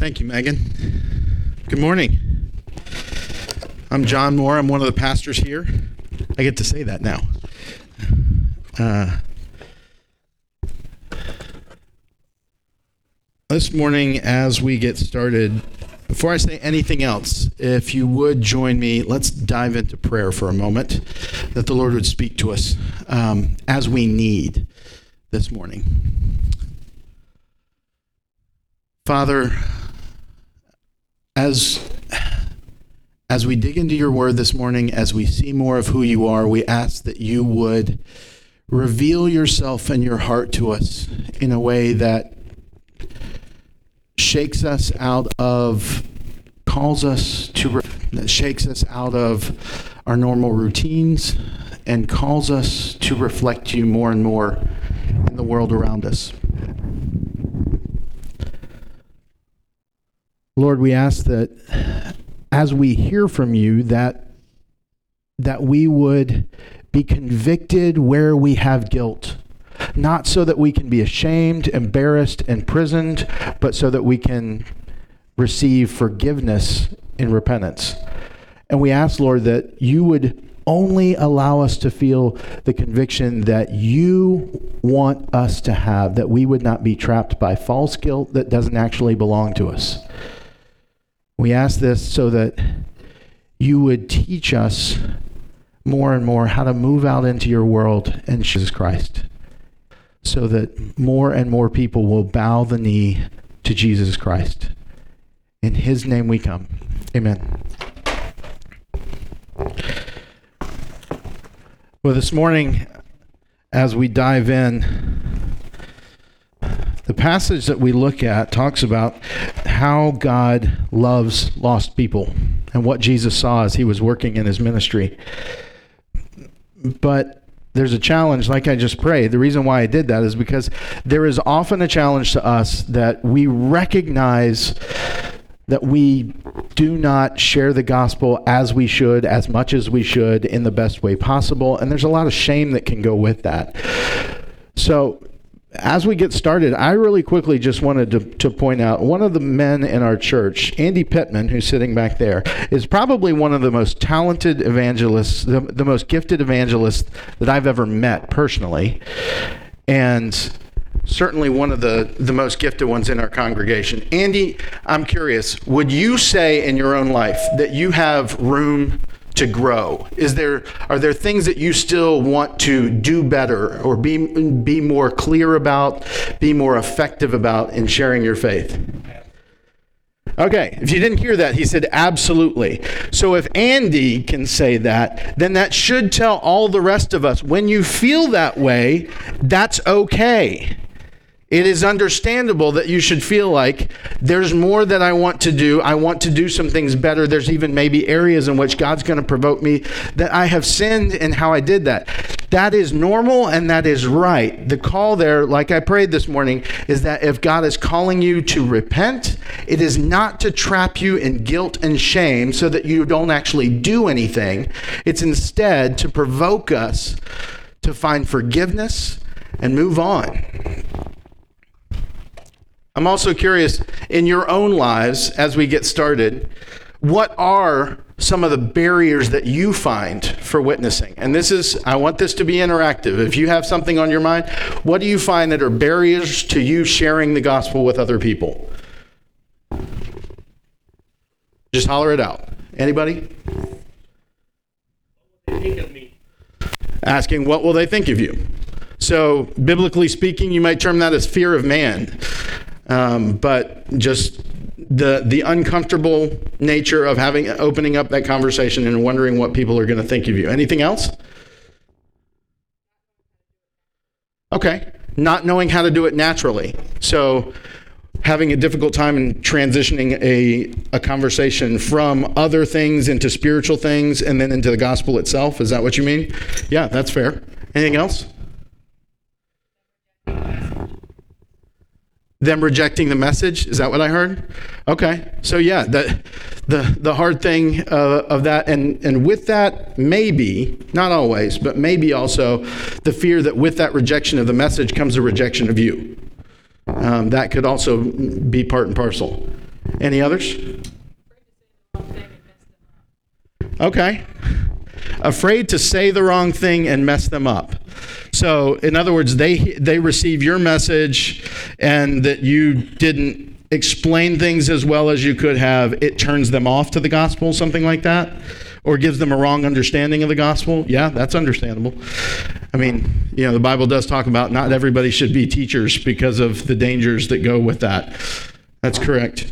Thank you, Megan. Good morning. I'm John Moore. I'm one of the pastors here. I get to say that now. Uh, this morning, as we get started, before I say anything else, if you would join me, let's dive into prayer for a moment that the Lord would speak to us um, as we need this morning. Father, as as we dig into your word this morning, as we see more of who you are, we ask that you would reveal yourself and your heart to us in a way that shakes us out of, calls us to, that shakes us out of our normal routines and calls us to reflect you more and more in the world around us. Lord, we ask that as we hear from you that that we would be convicted where we have guilt. Not so that we can be ashamed embarrassed imprisoned but so that we can receive forgiveness in repentance. And we ask lord that you would only allow us to feel the conviction that you want us to have that we would not be trapped by false guilt that doesn't actually belong to us we ask this so that you would teach us more and more how to move out into your world in Jesus Christ, so that more and more people will bow the knee to Jesus Christ. In his name we come. Amen. Well, this morning, as we dive in, the passage that we look at talks about how God loves lost people and what Jesus saw as he was working in his ministry. But there's a challenge, like I just prayed. The reason why I did that is because there is often a challenge to us that we recognize that we do not share the gospel as we should, as much as we should, in the best way possible. And there's a lot of shame that can go with that. So as we get started, I really quickly just wanted to, to point out one of the men in our church, Andy Pittman, who's sitting back there, is probably one of the most talented evangelists, the, the most gifted evangelist that I've ever met personally. And certainly one of the, the most gifted ones in our congregation. Andy, I'm curious, would you say in your own life that you have room to grow? Is there are there things that you still want to do better or be be more clear about, be more effective about in sharing your faith? Okay, if you didn't hear that, he said absolutely. So if Andy can say that, then that should tell all the rest of us when you feel that way, that's okay. It is understandable that you should feel like there's more that I want to do. I want to do some things better. There's even maybe areas in which God's going to provoke me that I have sinned in how I did that. That is normal and that is right. The call there, like I prayed this morning, is that if God is calling you to repent, it is not to trap you in guilt and shame so that you don't actually do anything. It's instead to provoke us to find forgiveness and move on. I'm also curious in your own lives as we get started, what are some of the barriers that you find for witnessing? And this is, I want this to be interactive. If you have something on your mind, what do you find that are barriers to you sharing the gospel with other people? Just holler it out. Anybody? Asking, what will they think of you? So, biblically speaking, you might term that as fear of man. Um, but just the the uncomfortable nature of having opening up that conversation and wondering what people are going to think of you. Anything else? Okay, not knowing how to do it naturally. So having a difficult time in transitioning a, a conversation from other things into spiritual things and then into the gospel itself. Is that what you mean? Yeah, that's fair. Anything else? Them rejecting the message? Is that what i heard? Okay. So yeah the the, the hard thing uh, of that and and with that maybe not always but maybe also the fear that with that rejection of the message comes a rejection of you. Um, that could also be part and parcel. Any others? Okay. Afraid to say the wrong thing and mess them up. So, in other words, they they receive your message and that you didn't explain things as well as you could have, it turns them off to the gospel, something like that, or gives them a wrong understanding of the gospel. Yeah, that's understandable. I mean, you know, the Bible does talk about not everybody should be teachers because of the dangers that go with that. That's correct.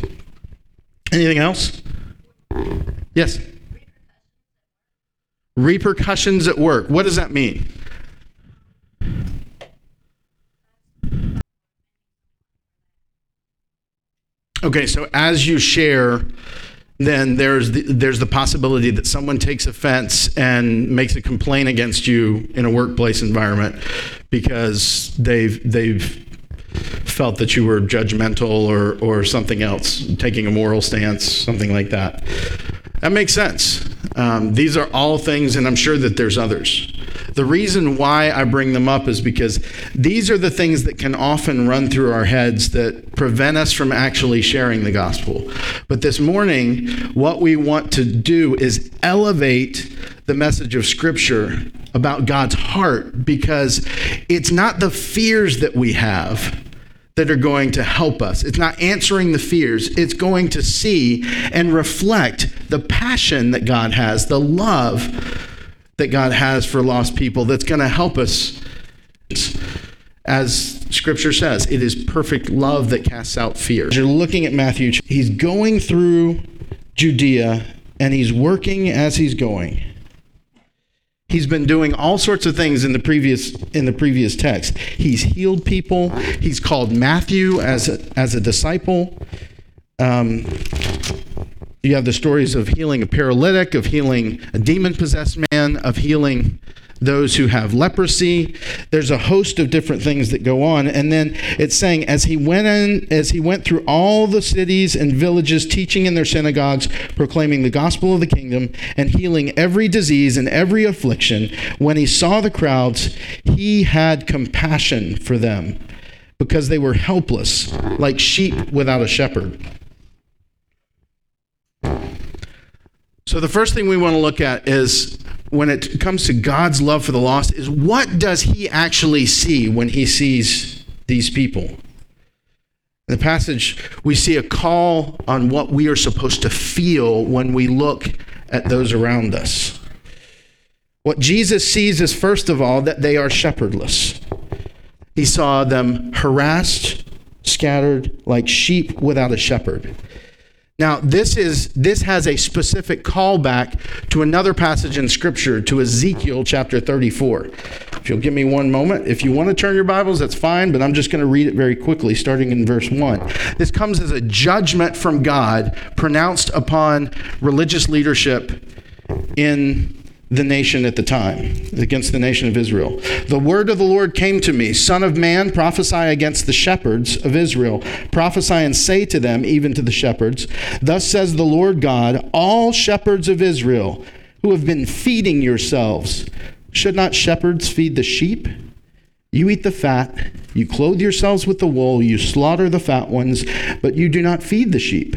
Anything else? Yes. Repercussions at work. What does that mean? Okay, so as you share, then there's the, there's the possibility that someone takes offense and makes a complaint against you in a workplace environment because they've they've felt that you were judgmental or or something else, taking a moral stance, something like that. That makes sense. Um, these are all things, and I'm sure that there's others. The reason why I bring them up is because these are the things that can often run through our heads that prevent us from actually sharing the gospel. But this morning, what we want to do is elevate the message of Scripture about God's heart because it's not the fears that we have that are going to help us. It's not answering the fears, it's going to see and reflect the passion that God has, the love that God has for lost people that's going to help us. As scripture says, it is perfect love that casts out fear. As you're looking at Matthew, he's going through Judea and he's working as he's going. He's been doing all sorts of things in the previous in the previous text. He's healed people. He's called Matthew as a, as a disciple. Um, you have the stories of healing a paralytic, of healing a demon possessed man, of healing those who have leprosy. There's a host of different things that go on. And then it's saying as he went in, as he went through all the cities and villages, teaching in their synagogues, proclaiming the gospel of the kingdom, and healing every disease and every affliction, when he saw the crowds, he had compassion for them because they were helpless, like sheep without a shepherd. So the first thing we want to look at is when it comes to God's love for the lost is what does he actually see when he sees these people? In the passage, we see a call on what we are supposed to feel when we look at those around us. What Jesus sees is, first of all, that they are shepherdless. He saw them harassed, scattered, like sheep without a shepherd. Now, this is this has a specific callback to another passage in scripture to Ezekiel chapter 34. If you'll give me one moment, if you want to turn your Bibles, that's fine, but I'm just going to read it very quickly starting in verse 1. This comes as a judgment from God pronounced upon religious leadership in the nation at the time, against the nation of Israel. The word of the Lord came to me Son of man, prophesy against the shepherds of Israel. Prophesy and say to them, even to the shepherds, Thus says the Lord God, all shepherds of Israel who have been feeding yourselves, should not shepherds feed the sheep? You eat the fat, you clothe yourselves with the wool, you slaughter the fat ones, but you do not feed the sheep.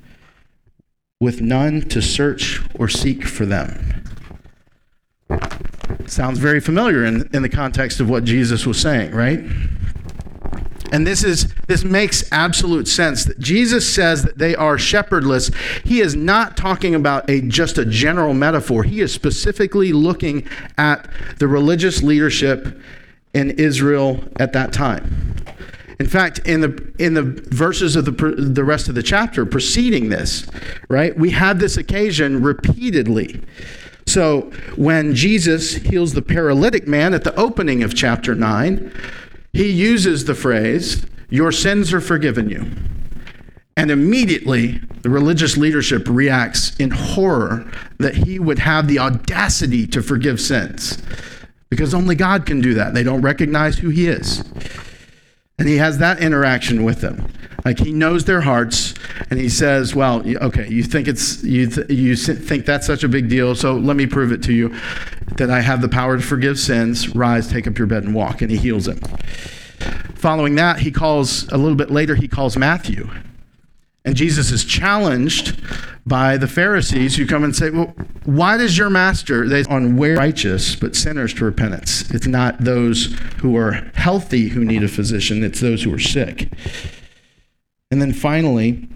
with none to search or seek for them. Sounds very familiar in, in the context of what Jesus was saying, right? And this is this makes absolute sense that Jesus says that they are shepherdless. He is not talking about a just a general metaphor. He is specifically looking at the religious leadership in Israel at that time. In fact, in the in the verses of the the rest of the chapter preceding this, right? We had this occasion repeatedly. So, when Jesus heals the paralytic man at the opening of chapter 9, he uses the phrase, "Your sins are forgiven you." And immediately, the religious leadership reacts in horror that he would have the audacity to forgive sins. Because only God can do that. They don't recognize who he is. And he has that interaction with them. Like he knows their hearts, and he says, "Well, okay, you think it's you th- you think that's such a big deal, so let me prove it to you that I have the power to forgive sins. Rise, take up your bed, and walk." And he heals him. Following that, he calls a little bit later. He calls Matthew, and Jesus is challenged by the Pharisees who come and say, Well, why does your master, they on where righteous, but sinners to repentance? It's not those who are healthy who need a physician, it's those who are sick. And then finally,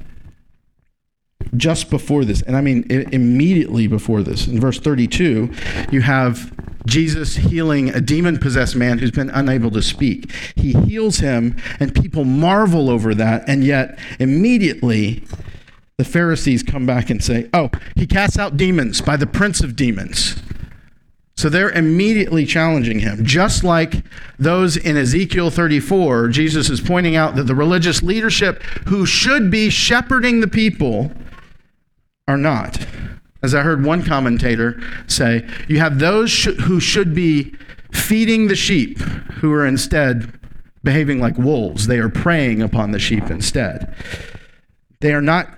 just before this, and I mean immediately before this, in verse 32, you have Jesus healing a demon possessed man who's been unable to speak. He heals him, and people marvel over that, and yet immediately the Pharisees come back and say, Oh, he casts out demons by the prince of demons. So they're immediately challenging him. Just like those in Ezekiel 34, Jesus is pointing out that the religious leadership who should be shepherding the people are not. As I heard one commentator say, you have those sh- who should be feeding the sheep who are instead behaving like wolves. They are preying upon the sheep instead. They are not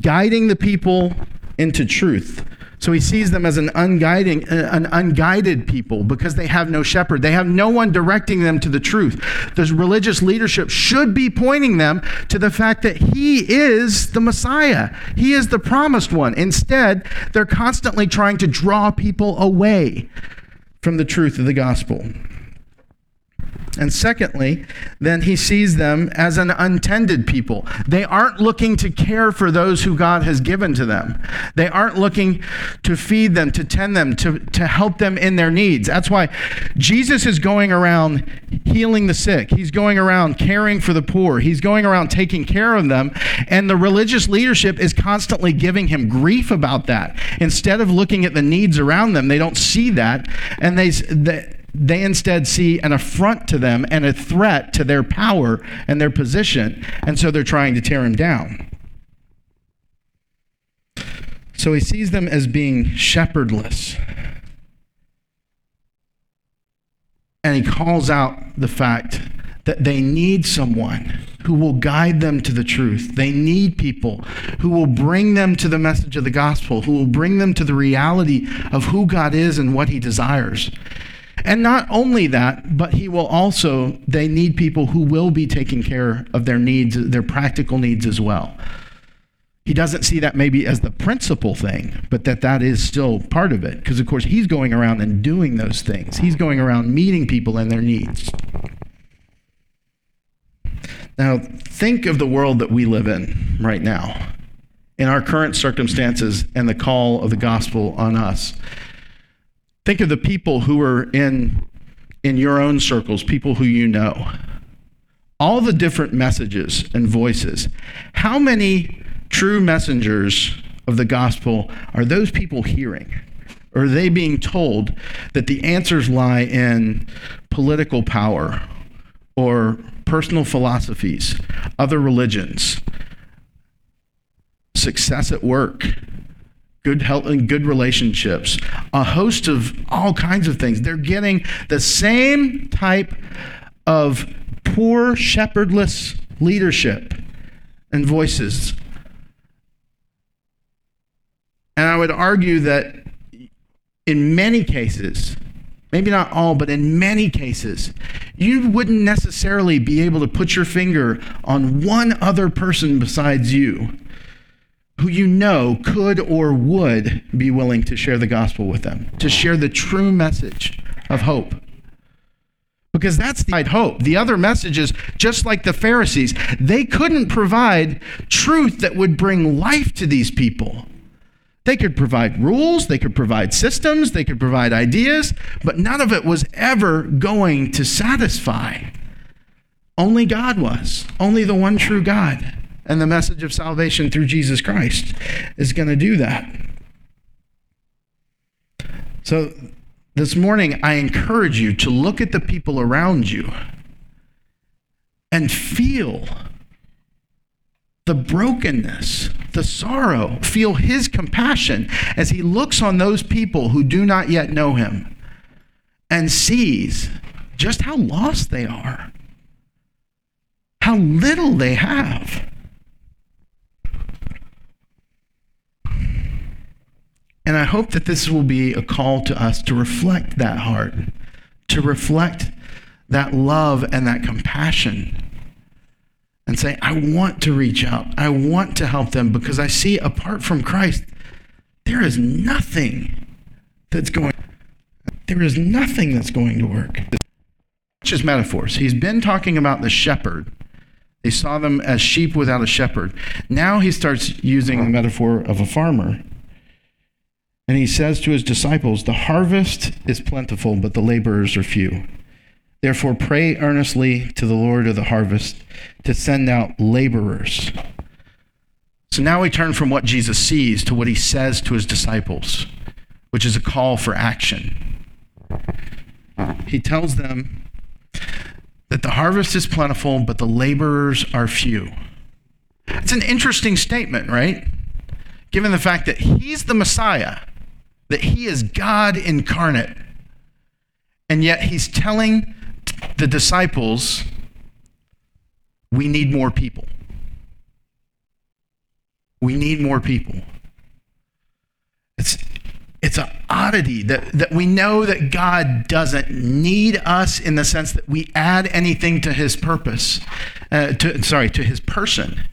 guiding the people into truth. So he sees them as an unguiding, uh, an unguided people because they have no shepherd. They have no one directing them to the truth. The religious leadership should be pointing them to the fact that he is the Messiah. He is the promised one. Instead, they're constantly trying to draw people away from the truth of the gospel. And secondly, then he sees them as an untended people. They aren't looking to care for those who God has given to them. They aren't looking to feed them, to tend them, to, to help them in their needs. That's why Jesus is going around healing the sick. He's going around caring for the poor. He's going around taking care of them. And the religious leadership is constantly giving him grief about that. Instead of looking at the needs around them, they don't see that. And they, they they instead see an affront to them and a threat to their power and their position, and so they're trying to tear him down. So he sees them as being shepherdless. And he calls out the fact that they need someone who will guide them to the truth. They need people who will bring them to the message of the gospel, who will bring them to the reality of who God is and what he desires. And not only that, but he will also, they need people who will be taking care of their needs, their practical needs as well. He doesn't see that maybe as the principal thing, but that that is still part of it. Because, of course, he's going around and doing those things. He's going around meeting people and their needs. Now, think of the world that we live in right now, in our current circumstances and the call of the gospel on us. Think of the people who are in, in your own circles, people who you know. All the different messages and voices. How many true messengers of the gospel are those people hearing? Or are they being told that the answers lie in political power or personal philosophies, other religions, success at work, good health and good relationships, a host of all kinds of things. They're getting the same type of poor, shepherdless leadership and voices. And I would argue that in many cases, maybe not all, but in many cases, you wouldn't necessarily be able to put your finger on one other person besides you who you know could or would be willing to share the gospel with them, to share the true message of hope. Because that's the right hope. The other messages, just like the Pharisees, they couldn't provide truth that would bring life to these people. They could provide rules, they could provide systems, they could provide ideas, but none of it was ever going to satisfy. Only God was, only the one true God and the message of salvation through Jesus Christ is going to do that. So this morning, I encourage you to look at the people around you and feel the brokenness, the sorrow, feel his compassion as he looks on those people who do not yet know him and sees just how lost they are, how little they have. And I hope that this will be a call to us to reflect that heart, to reflect that love and that compassion. And say, I want to reach out. I want to help them because I see apart from Christ, there is nothing that's going there is nothing that's going to work. Just metaphors. He's been talking about the shepherd. They saw them as sheep without a shepherd. Now he starts using the metaphor of a farmer and he says to his disciples, The harvest is plentiful, but the laborers are few. Therefore, pray earnestly to the Lord of the harvest to send out laborers. So now we turn from what Jesus sees to what he says to his disciples, which is a call for action. He tells them that the harvest is plentiful, but the laborers are few. It's an interesting statement, right? Given the fact that he's the Messiah that he is God incarnate. And yet he's telling the disciples, we need more people. We need more people. It's, it's an oddity that, that we know that God doesn't need us in the sense that we add anything to his purpose, uh, to, sorry, to his person.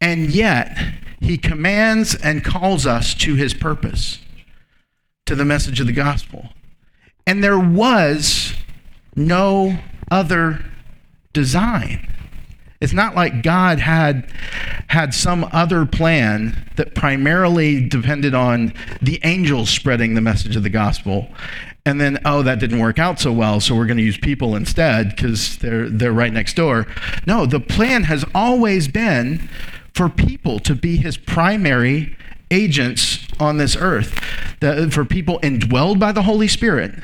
And yet, he commands and calls us to his purpose to the message of the gospel. And there was no other design. It's not like God had had some other plan that primarily depended on the angels spreading the message of the gospel. And then, oh, that didn't work out so well, so we're going to use people instead because they're they're right next door. No, the plan has always been for people to be his primary agents on this earth for people indwelled by the Holy Spirit.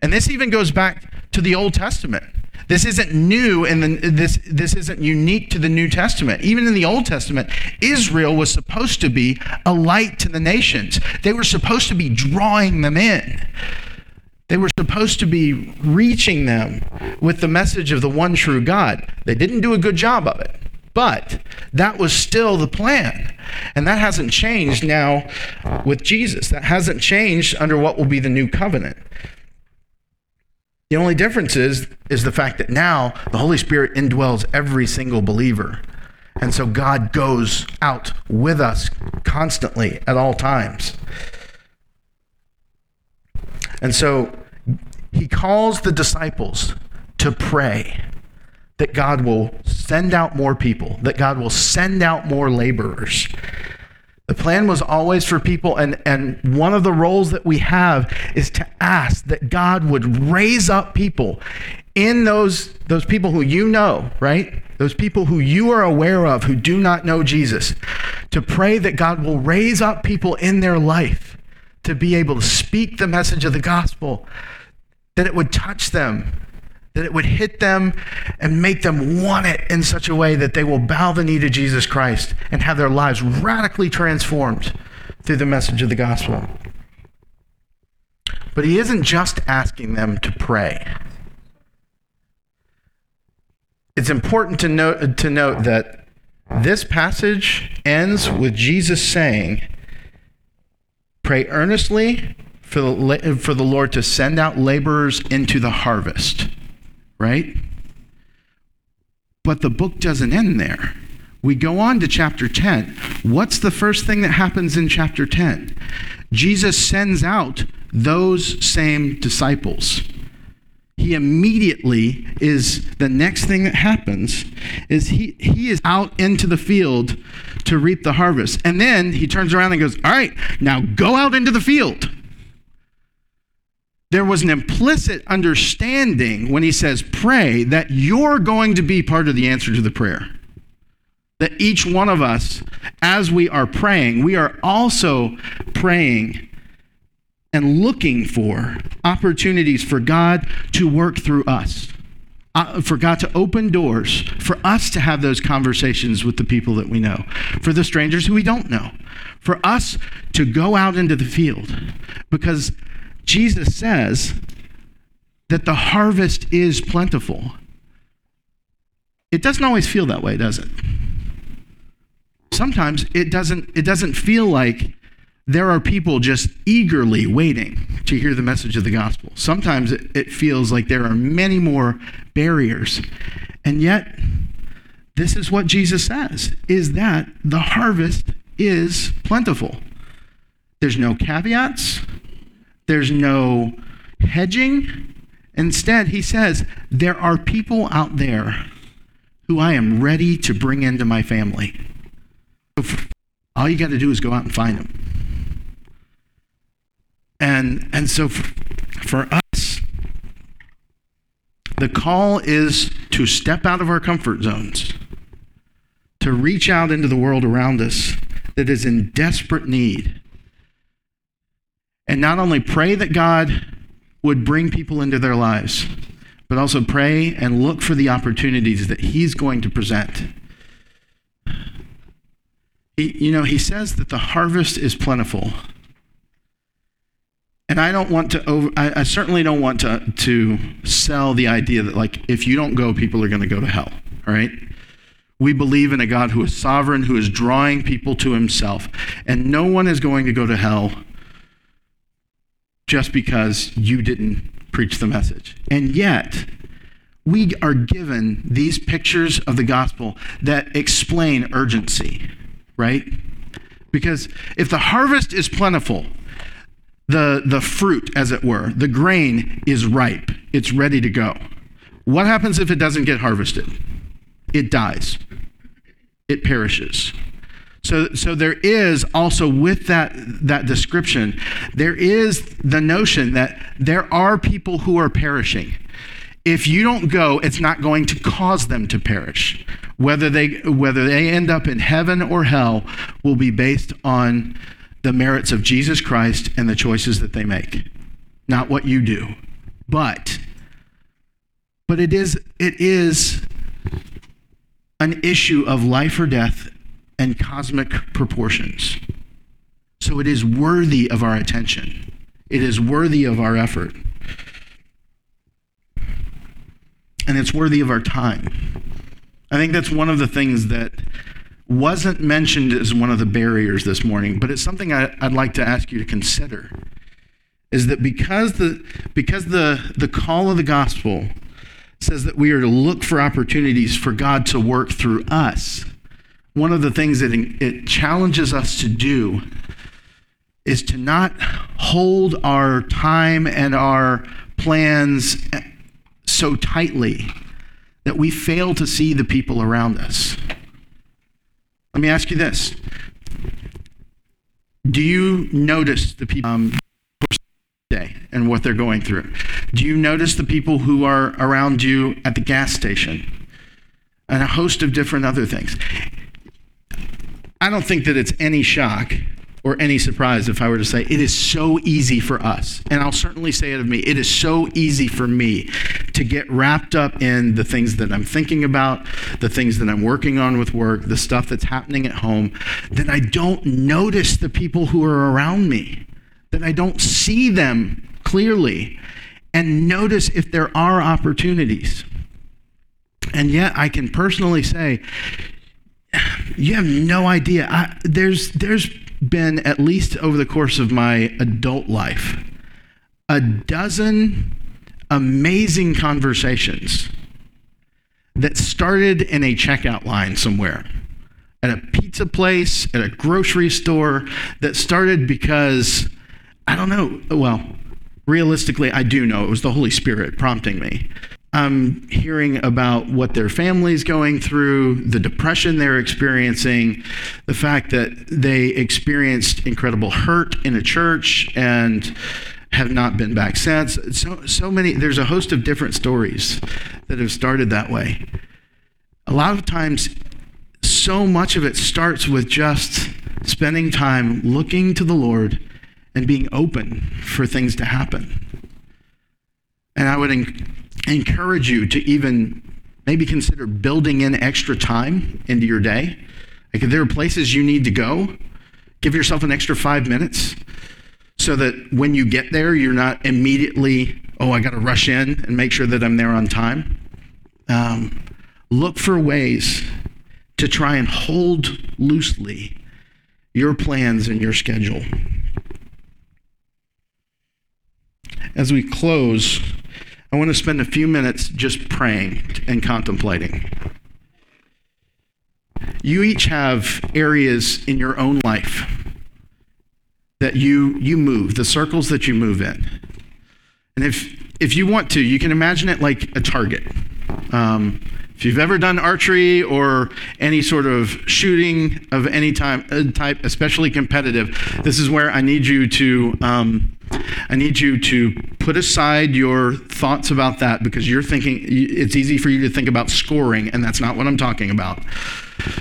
And this even goes back to the Old Testament. This isn't new and this this isn't unique to the New Testament. Even in the Old Testament, Israel was supposed to be a light to the nations. They were supposed to be drawing them in. They were supposed to be reaching them with the message of the one true God. They didn't do a good job of it. But that was still the plan. And that hasn't changed now with Jesus. That hasn't changed under what will be the new covenant. The only difference is, is the fact that now the Holy Spirit indwells every single believer. And so God goes out with us constantly at all times. And so he calls the disciples to pray that God will send out more people, that God will send out more laborers. The plan was always for people, and, and one of the roles that we have is to ask that God would raise up people in those, those people who you know, right? Those people who you are aware of who do not know Jesus, to pray that God will raise up people in their life to be able to speak the message of the gospel, that it would touch them, that it would hit them and make them want it in such a way that they will bow the knee to Jesus Christ and have their lives radically transformed through the message of the gospel. But he isn't just asking them to pray. It's important to note, to note that this passage ends with Jesus saying, Pray earnestly for the, for the Lord to send out laborers into the harvest right? But the book doesn't end there. We go on to chapter 10. What's the first thing that happens in chapter 10? Jesus sends out those same disciples. He immediately is the next thing that happens is he he is out into the field to reap the harvest. And then he turns around and goes, "All right, now go out into the field." There was an implicit understanding when he says pray that you're going to be part of the answer to the prayer. That each one of us, as we are praying, we are also praying and looking for opportunities for God to work through us, uh, for God to open doors, for us to have those conversations with the people that we know, for the strangers who we don't know, for us to go out into the field. Because Jesus says that the harvest is plentiful. It doesn't always feel that way, does it? Sometimes it doesn't, it doesn't feel like there are people just eagerly waiting to hear the message of the gospel. Sometimes it, it, feels like there are many more barriers. And yet, this is what Jesus says is that the harvest is plentiful. There's no caveats, there's no hedging. Instead, he says, there are people out there who I am ready to bring into my family. All you got to do is go out and find them. And, and so for, for us, the call is to step out of our comfort zones, to reach out into the world around us that is in desperate need. And not only pray that God would bring people into their lives, but also pray and look for the opportunities that He's going to present. He, you know, He says that the harvest is plentiful. And I don't want to over, I, I certainly don't want to, to sell the idea that, like, if you don't go, people are going to go to hell, all right? We believe in a God who is sovereign, who is drawing people to himself. And no one is going to go to hell just because you didn't preach the message. And yet, we are given these pictures of the gospel that explain urgency, right? Because if the harvest is plentiful, the, the fruit, as it were, the grain is ripe, it's ready to go. What happens if it doesn't get harvested? It dies, it perishes. So, so there is also with that, that description, there is the notion that there are people who are perishing. If you don't go, it's not going to cause them to perish. Whether they, whether they end up in heaven or hell will be based on the merits of Jesus Christ and the choices that they make, not what you do. But but it is it is an issue of life or death and cosmic proportions. So it is worthy of our attention. It is worthy of our effort. And it's worthy of our time. I think that's one of the things that wasn't mentioned as one of the barriers this morning, but it's something I, would like to ask you to consider. Is that because the because the the call of the gospel says that we are to look for opportunities for God to work through us. One of the things that it challenges us to do is to not hold our time and our plans so tightly that we fail to see the people around us. Let me ask you this Do you notice the people um, today and what they're going through? Do you notice the people who are around you at the gas station and a host of different other things? I don't think that it's any shock or any surprise if I were to say, it is so easy for us, and I'll certainly say it of me, it is so easy for me to get wrapped up in the things that I'm thinking about, the things that I'm working on with work, the stuff that's happening at home, that I don't notice the people who are around me, that I don't see them clearly, and notice if there are opportunities. And yet, I can personally say, you have no idea. I, there's, there's been, at least over the course of my adult life, a dozen amazing conversations that started in a checkout line somewhere at a pizza place, at a grocery store, that started because, I don't know, well, realistically, I do know it was the Holy Spirit prompting me. I'm hearing about what their family's going through, the depression they're experiencing, the fact that they experienced incredible hurt in a church and have not been back since. So, so many, there's a host of different stories that have started that way. A lot of times, so much of it starts with just spending time looking to the Lord and being open for things to happen. And I would encourage you to even maybe consider building in extra time into your day. Like if there are places you need to go, give yourself an extra five minutes so that when you get there, you're not immediately, oh, I got to rush in and make sure that I'm there on time. Um, look for ways to try and hold loosely your plans and your schedule. As we close, I want to spend a few minutes just praying and contemplating. You each have areas in your own life that you you move, the circles that you move in. And if if you want to, you can imagine it like a target. Um, if you've ever done archery or any sort of shooting of any time, uh, type, especially competitive, this is where I need you to um, I need you to put aside your thoughts about that because you're thinking it's easy for you to think about scoring, and that's not what I'm talking about.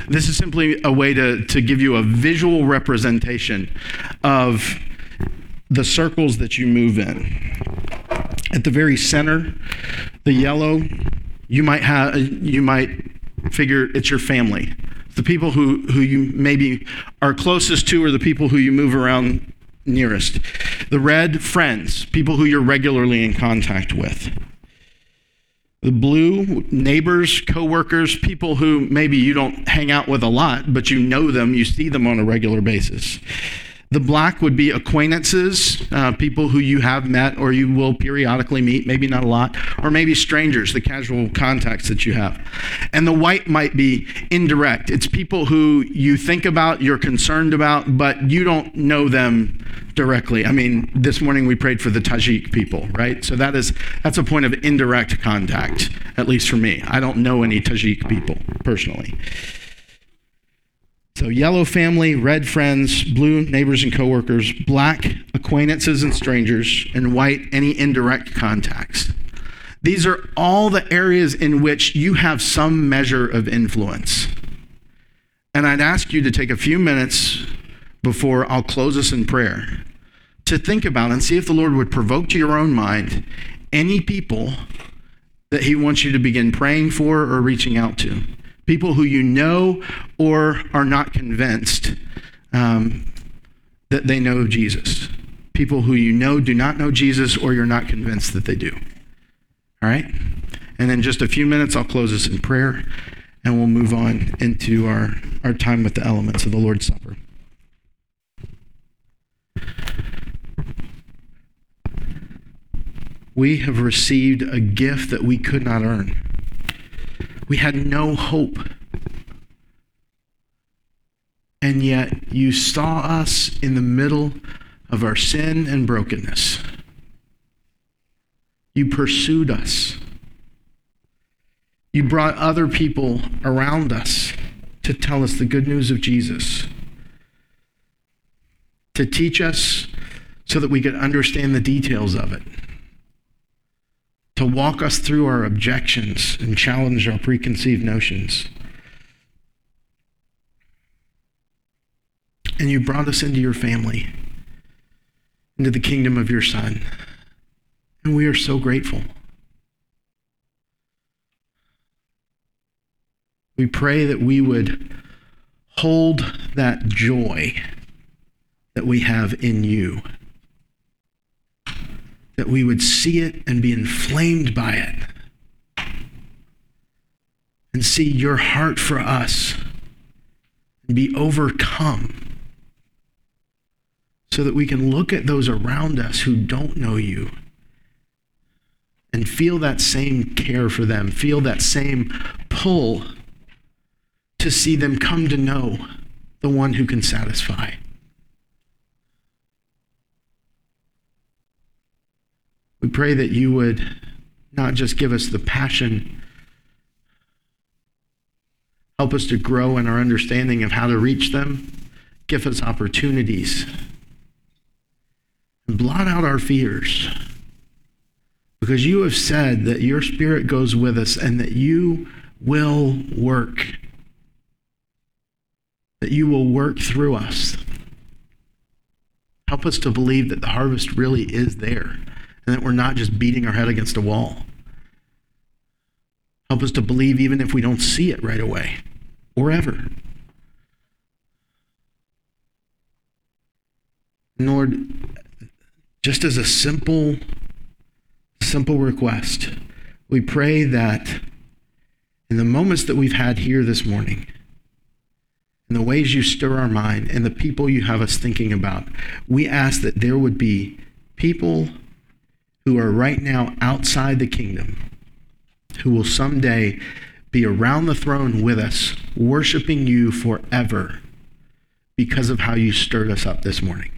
This is simply a way to, to give you a visual representation of the circles that you move in. At the very center, the yellow you might have you might figure it's your family. The people who, who you maybe are closest to are the people who you move around nearest. The red, friends, people who you're regularly in contact with. The blue, neighbors, coworkers, people who maybe you don't hang out with a lot, but you know them, you see them on a regular basis. The black would be acquaintances, uh, people who you have met or you will periodically meet, maybe not a lot, or maybe strangers, the casual contacts that you have. And the white might be indirect. It's people who you think about, you're concerned about, but you don't know them directly. I mean, this morning we prayed for the Tajik people, right? So that is that's a point of indirect contact, at least for me. I don't know any Tajik people personally. So, yellow family, red friends, blue neighbors and coworkers, black acquaintances and strangers, and white any indirect contacts. These are all the areas in which you have some measure of influence. And I'd ask you to take a few minutes before I'll close us in prayer to think about and see if the Lord would provoke to your own mind any people that He wants you to begin praying for or reaching out to people who you know or are not convinced um, that they know Jesus. People who you know do not know Jesus or you're not convinced that they do. All right? And then just a few minutes, I'll close this in prayer and we'll move on into our, our time with the elements of the Lord's Supper. We have received a gift that we could not earn. We had no hope. And yet you saw us in the middle of our sin and brokenness. You pursued us. You brought other people around us to tell us the good news of Jesus, to teach us so that we could understand the details of it to walk us through our objections and challenge our preconceived notions. And you brought us into your family, into the kingdom of your Son. And we are so grateful. We pray that we would hold that joy that we have in you that we would see it and be inflamed by it and see your heart for us and be overcome so that we can look at those around us who don't know you and feel that same care for them, feel that same pull to see them come to know the one who can satisfy. We pray that you would not just give us the passion, help us to grow in our understanding of how to reach them, give us opportunities, and blot out our fears. Because you have said that your spirit goes with us and that you will work, that you will work through us. Help us to believe that the harvest really is there and that we're not just beating our head against a wall. Help us to believe even if we don't see it right away or ever. Lord, just as a simple, simple request, we pray that in the moments that we've had here this morning, in the ways you stir our mind, and the people you have us thinking about, we ask that there would be people who are right now outside the kingdom who will someday be around the throne with us, worshiping you forever because of how you stirred us up this morning.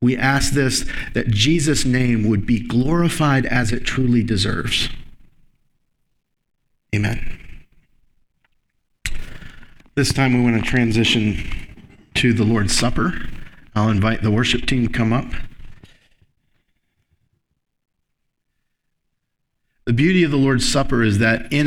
We ask this that Jesus' name would be glorified as it truly deserves. Amen. This time we want to transition to the Lord's Supper. I'll invite the worship team to come up. The beauty of the Lord's Supper is that in